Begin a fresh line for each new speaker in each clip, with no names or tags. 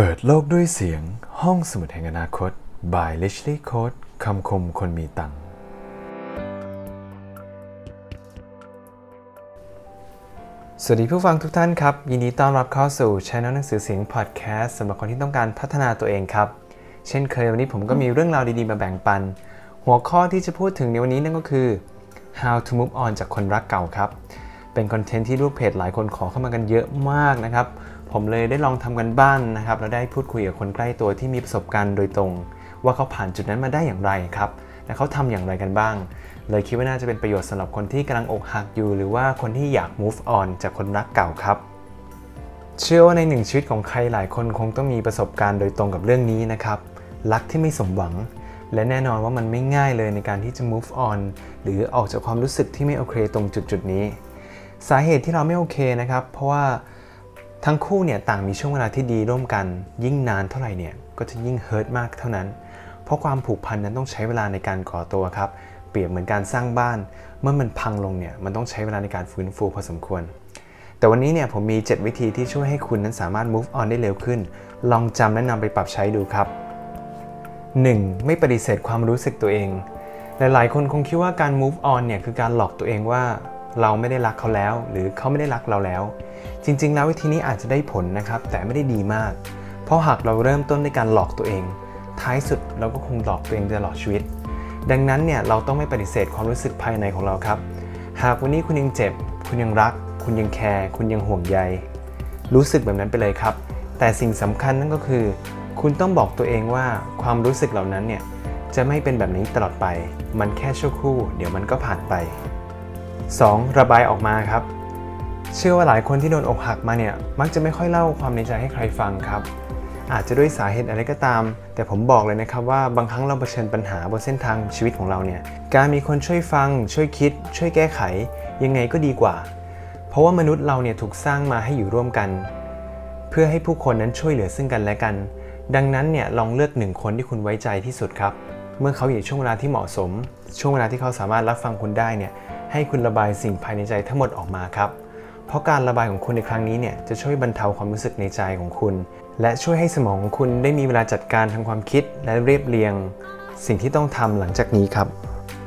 เปิดโลกด้วยเสียงห้องสมุดแห่งอนาคต by Leslie Code คำคมคนมีตังค์สวัสดีผู้ฟังทุกท่านครับ ยินดีต้อนรับเข้าสู่ช่องหนังสือเสียงพอดแคสต์สำหรับคนที่ต้องการพัฒนาตัวเองครับ เช่นเคยวันนี้ผมก็มีเรื่องราวดีๆ มาแบ่งปัน หัวข้อที่จะพูดถึงในวันนี้นั่นก็คือ how to move on จากคนรักเก่าครับ เป็นคอนเทนต์ที่ลูกเพจหลายคนขอเข้ามากันเยอะมากนะครับ ผมเลยได้ลองทำกันบ้านนะครับแล้วได้พูดคุยกับคนใกล้ตัวที่มีประสบการณ์โดยตรง ว่าเขาผ่านจุดนั้นมาได้อย่างไรครับและเขาทำอย่างไรกันบ้าง เลยคิดว่าน่าจะเป็นประโยชน์สำหรับคนที่กำลังอกหักอยู่ หรือว่าคนที่อยาก move on จากคนรักเก่าครับเชื่อว่าในหนึ่งชีวิตของใครหลายคนคงต้องมีประสบการณ์โดยตรงกับเรื่องนี้นะครับรักที่ไม่สมหวัง และแน่นอนว่ามันไม่ง่ายเลยในการที่จะ move on หรือออกจากความรู้สึกที่ไม่โอเคตรงจุดจุดนี้ สาเหตุที่เราไม่โอเคนะครับ เพราะว่าทั้งคู่เนี่ยต่างมีช่วงเวลาที่ดีร่วมกัน ยิ่งนานเท่าไหร่เนี่ยก็จะยิ่งเฮิร์ตมากเท่านั้น เพราะความผูกพันนั้นต้องใช้เวลาในการก่อตัวครับ เปรียบเหมือนการสร้างบ้าน เมื่อมันพังลงเนี่ยมันต้องใช้เวลาในการฟื้นฟูพอสมควร แต่วันนี้เนี่ยผมมี 7 วิธีที่ช่วยให้คุณนั้นสามารถ move on ได้เร็วขึ้น ลองจำและนำไปปรับใช้ดูครับ 1. ไม่ปฏิเสธความรู้สึกตัวเอง หลาย ๆ คนคงคิดว่าการ move on เนี่ยคือการหลอกตัวเองว่า เราไม่ได้รักเขาแล้ว หรือเขาไม่ได้รักเราแล้ว จริง ๆ แล้ววิธีนี้อาจจะได้ผลนะครับ แต่ไม่ได้ดีมาก เพราะหากเราเริ่มต้นด้วยการหลอกตัวเอง ท้ายสุดเราก็คงหลอกตัวเองตลอดชีวิต ดังนั้นเนี่ยเราต้องไม่ปฏิเสธความรู้สึกภายในของเราครับ หากวันนี้คุณยังเจ็บ คุณยังรัก คุณยังแคร์คุณยังห่วงใย รู้สึกแบบนั้นไปเลยครับ แต่สิ่งสำคัญนั่นก็คือ คุณต้องบอกตัวเองว่าความรู้สึกเหล่านั้นเนี่ยจะไม่เป็นแบบนี้ตลอดไป มันแค่ชั่วครู่ เดี๋ยวมันก็ผ่านไป 2. ระบายออกมาครับ เชื่อว่าหลายคนที่โดนอกหักมาเนี่ย มักจะไม่ค่อยเล่าความในใจให้ใครฟังครับ อาจจะด้วยสาเหตุอะไรก็ตาม แต่ผมบอกเลยนะครับว่าบางครั้งเราเผชิญปัญหาบนเส้นทางชีวิตของเราเนี่ย การมีคนช่วยฟัง ช่วยคิด ช่วยแก้ไข ยังไงก็ดีกว่า เพราะว่ามนุษย์เราเนี่ยถูกสร้างมาให้อยู่ร่วมกัน เพื่อให้ผู้คนนั้นช่วยเหลือซึ่งกันและกัน ดังนั้นเนี่ยลองเลือกหนึ่งคนที่คุณไว้ใจที่สุดครับ เมื่อเขาอยู่ช่วงเวลาที่เหมาะสม ช่วงเวลาที่เขาสามารถรับฟังคุณได้เนี่ย ให้คุณระบายสิ่งภายในใจทั้งหมดออกมาครับ เพราะการระบายของคุณในครั้งนี้เนี่ยจะช่วยบรรเทาความรู้สึกในใจของคุณ และช่วยให้สมองของคุณได้มีเวลาจัดการทางความคิดและเรียบเรียง สิ่งที่ต้องทำหลังจากนี้ครับ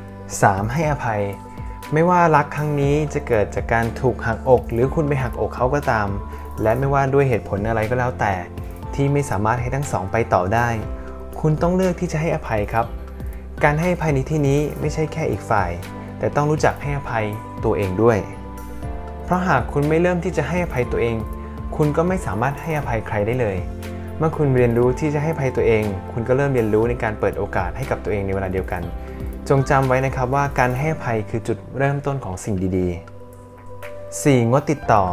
3. ให้อภัย ไม่ว่ารักครั้งนี้จะเกิดจากการถูกหักอก หรือคุณไปหักอกเขาก็ตาม และไม่ว่าด้วยเหตุผลอะไรก็แล้วแต่ ที่ไม่สามารถให้ทั้งสองไปต่อได้ คุณต้องเลือกที่จะให้อภัยครับ การให้อภัยในที่นี้ไม่ใช่แค่อีกฝ่าย แต่ต้องรู้จักให้อภัยตัวเองด้วย เพราะหากคุณไม่เริ่มที่จะให้อภัยตัวเอง คุณก็ไม่สามารถให้อภัยใครได้เลย เมื่อคุณเรียนรู้ที่จะให้อภัยตัวเอง คุณก็เริ่มเรียนรู้ในการเปิดโอกาสให้กับตัวเองในเวลาเดียวกัน จงจำไว้นะครับว่าการให้อภัยคือจุดเริ่มต้นของสิ่งดีๆ 4. งดติดต่อ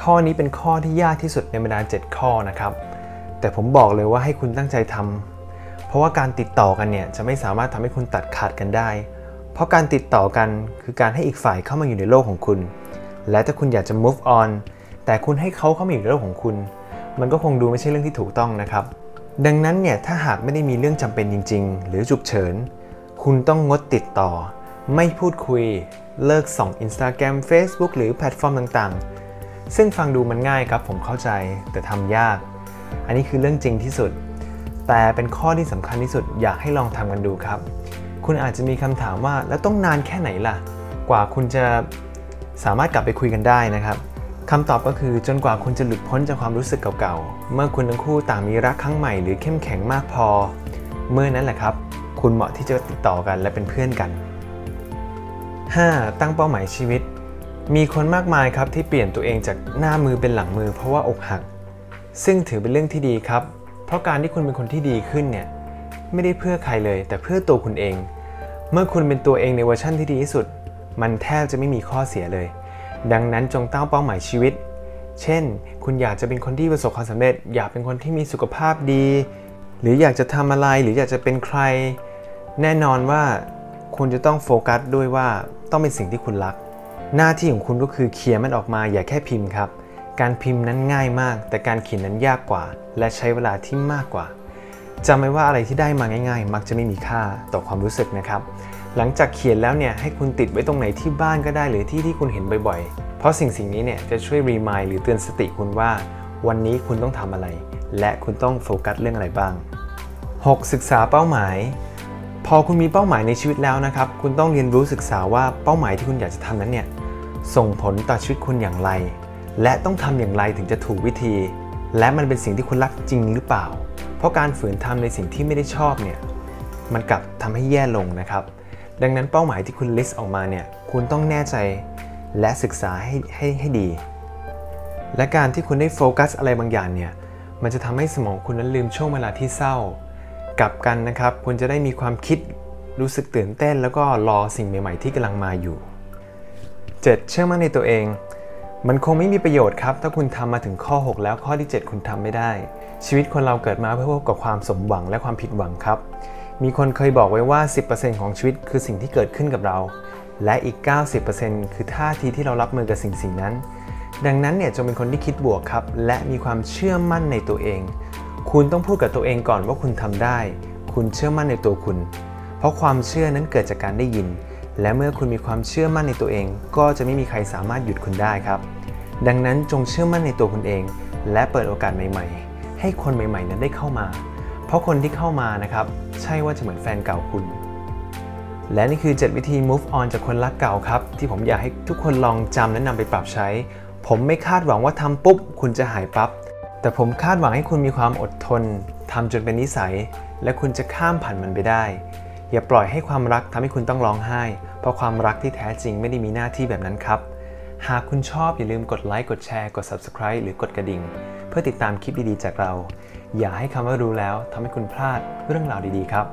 ข้อนี้เป็นข้อที่ยากที่สุดในบรรดา7ข้อนะครับ แต่ผมบอกเลยว่าให้คุณตั้งใจทำเพราะว่าการติดต่อกันเนี่ยจะไม่สามารถทำให้คุณตัดขาดกันได้ เพราะการติดต่อกันคือการให้อีกฝ่ายเข้ามาอยู่ในโลกของคุณ และถ้าคุณอยากจะ move on แต่คุณให้เขาเข้ามาอยู่ในโลกของคุณ มันก็คงดูไม่ใช่เรื่องที่ถูกต้องนะครับ ดังนั้นเนี่ยถ้าหากไม่ได้มีเรื่องจำเป็นจริง ๆ หรือฉุกเฉิน คุณต้องงดติดต่อ ไม่พูดคุย เลิกส่อง Instagram Facebook หรือแพลตฟอร์มต่างๆ ซึ่งฟังดูมันง่ายครับผมเข้าใจแต่ทำยาก อันนี้คือเรื่องจริงที่สุด แต่เป็นข้อที่สำคัญที่สุดอยากให้ลองทำกันดูครับ คุณอาจจะมีคำถามว่าแล้วต้องนานแค่ไหนล่ะ กว่าคุณจะสามารถกลับไปคุยกันได้นะครับคำตอบก็คือจนกว่าคุณจะหลุดพ้นจากความรู้สึกเก่าๆ เมื่อคุณทั้งคู่ต่างมีรักครั้งใหม่หรือเข้มแข็งมากพอ เมื่อนั้นแหละครับ คุณเหมาะที่จะติดต่อกันและเป็นเพื่อนกัน 5. ตั้งเป้าหมายชีวิต มีคนมากมายครับที่เปลี่ยนตัวเองจากหน้ามือเป็นหลังมือเพราะว่าอกหัก ซึ่งถือเป็นเรื่องที่ดีครับ เพราะการที่คุณเป็นคนที่ดีขึ้นเนี่ยไม่ได้เพื่อใครเลย แต่เพื่อตัวคุณเอง เมื่อคุณเป็นตัวเองในเวอร์ชั่นที่ดีที่สุด มันแทบจะไม่มีข้อเสียเลย ดังนั้นจงตั้งเป้าหมายชีวิต เช่น คุณอยากจะเป็นคนที่ประสบความสำเร็จ อยากเป็นคนที่มีสุขภาพดี หรืออยากจะทำอะไรหรืออยากจะเป็นใคร แน่นอนว่าคุณจะต้องโฟกัสด้วยว่าต้องเป็นสิ่งที่คุณรัก หน้าที่ของคุณก็คือเขียนมันออกมาอย่าแค่พิมพ์ครับ การพิมพ์นั้นง่ายมาก แต่การเขียนนั้นยากกว่า และใช้เวลาที่มากกว่า จำไว้ว่าอะไรที่ได้มาง่าย ๆ มักจะไม่มีค่าต่อความรู้สึกนะครับ หลังจากเขียนแล้วเนี่ยให้คุณติดไว้ตรงไหนที่บ้านก็ได้หรือที่ที่คุณเห็นบ่อยๆ เพราะสิ่งสิ่งนี้เนี่ยจะช่วยรีมายหรือเตือนสติคุณว่า วันนี้คุณต้องทำอะไร และคุณต้องโฟกัสเรื่องอะไรบ้าง 6. ศึกษาเป้าหมาย พอคุณมีเป้าหมายในชีวิตแล้วนะครับ คุณต้องเรียนรู้ศึกษาว่าเป้าหมายที่คุณอยากจะทำนั้นเนี่ยส่งผลต่อชีวิตคุณอย่างไร และต้องทำอย่างไรถึงจะถูกวิธี และมันเป็นสิ่งที่คุณรักจริงหรือเปล่า เพราะการฝืนทำในสิ่งที่ไม่ได้ชอบเนี่ยมันกลับทำให้แย่ลงนะครับ ดังนั้นเป้าหมายที่คุณลิสต์ออกมาเนี่ยคุณต้องแน่ใจและศึกษาให้ให้ให้ดี และการที่คุณได้โฟกัสอะไรบางอย่างเนี่ยมันจะทำให้สมองคุณนั้นลืมช่วงเวลาที่เศร้า กลับกันนะครับ คุณจะได้มีความคิดรู้สึกตื่นเต้น แล้วก็รอสิ่งใหม่ ๆ ที่กำลังมาอยู่ 7. เชื่อมั่นในตัวเอง มันคงไม่มีประโยชน์ครับ ถ้าคุณทำมาถึงข้อ 6 แล้วข้อที่ 7 คุณทำไม่ได้ ชีวิตคนเราเกิดมาเพื่อพบกับความสมหวังและความผิดหวังครับ มีคนเคยบอกไว้ว่า 10%ของชีวิตคือสิ่งที่เกิดขึ้นกับเรา และอีก 90%คือท่าทีที่เรารับมือกับสิ่งสิ่งนั้น ดังนั้นเนี่ยจงเป็นคนที่คิดบวกครับ และมีความเชื่อมั่นในตัวเอง คุณต้องพูดกับตัวเองก่อนว่าคุณทำได้ คุณเชื่อมั่นในตัวคุณ เพราะความเชื่อนั้นเกิดจากการได้ยิน และเมื่อคุณมีความเชื่อมั่นในตัวเอง ก็จะไม่มีใครสามารถหยุดคุณได้ครับ ดังนั้นจงเชื่อมั่นในตัวคุณเอง และเปิดโอกาสใหม่ๆ ให้คนใหม่ๆนั้นได้เข้ามา เพราะคนที่เข้ามานะครับ ใช่ว่าจะเหมือนแฟนเก่าคุณ และนี่คือ 7 วิธี move on จากคนรักเก่าครับ ที่ผมอยากให้ทุกคนลองจำและนำไปปรับใช้ ผมไม่คาดหวังว่าทำปุ๊บ คุณจะหายปับ๊บแต่ผมคาดหวังให้คุณมีความอดทนทำจนเป็นนิสัย และคุณจะข้ามผ่านมันไปได้ อย่าปล่อยให้ความรักทำให้คุณต้องร้องไห้ เพราะความรักที่แท้จริงไม่ได้มีหน้าที่แบบนั้นครับ หากคุณชอบอย่าลืมกดไลค์กดแชร์กด Subscribe หรือกดกระดิ่ง เพื่อติดตามคลิปดีๆจากเรา อย่าให้คำว่ารู้แล้วทำให้คุณพลาดเรื่องราวดีๆครับ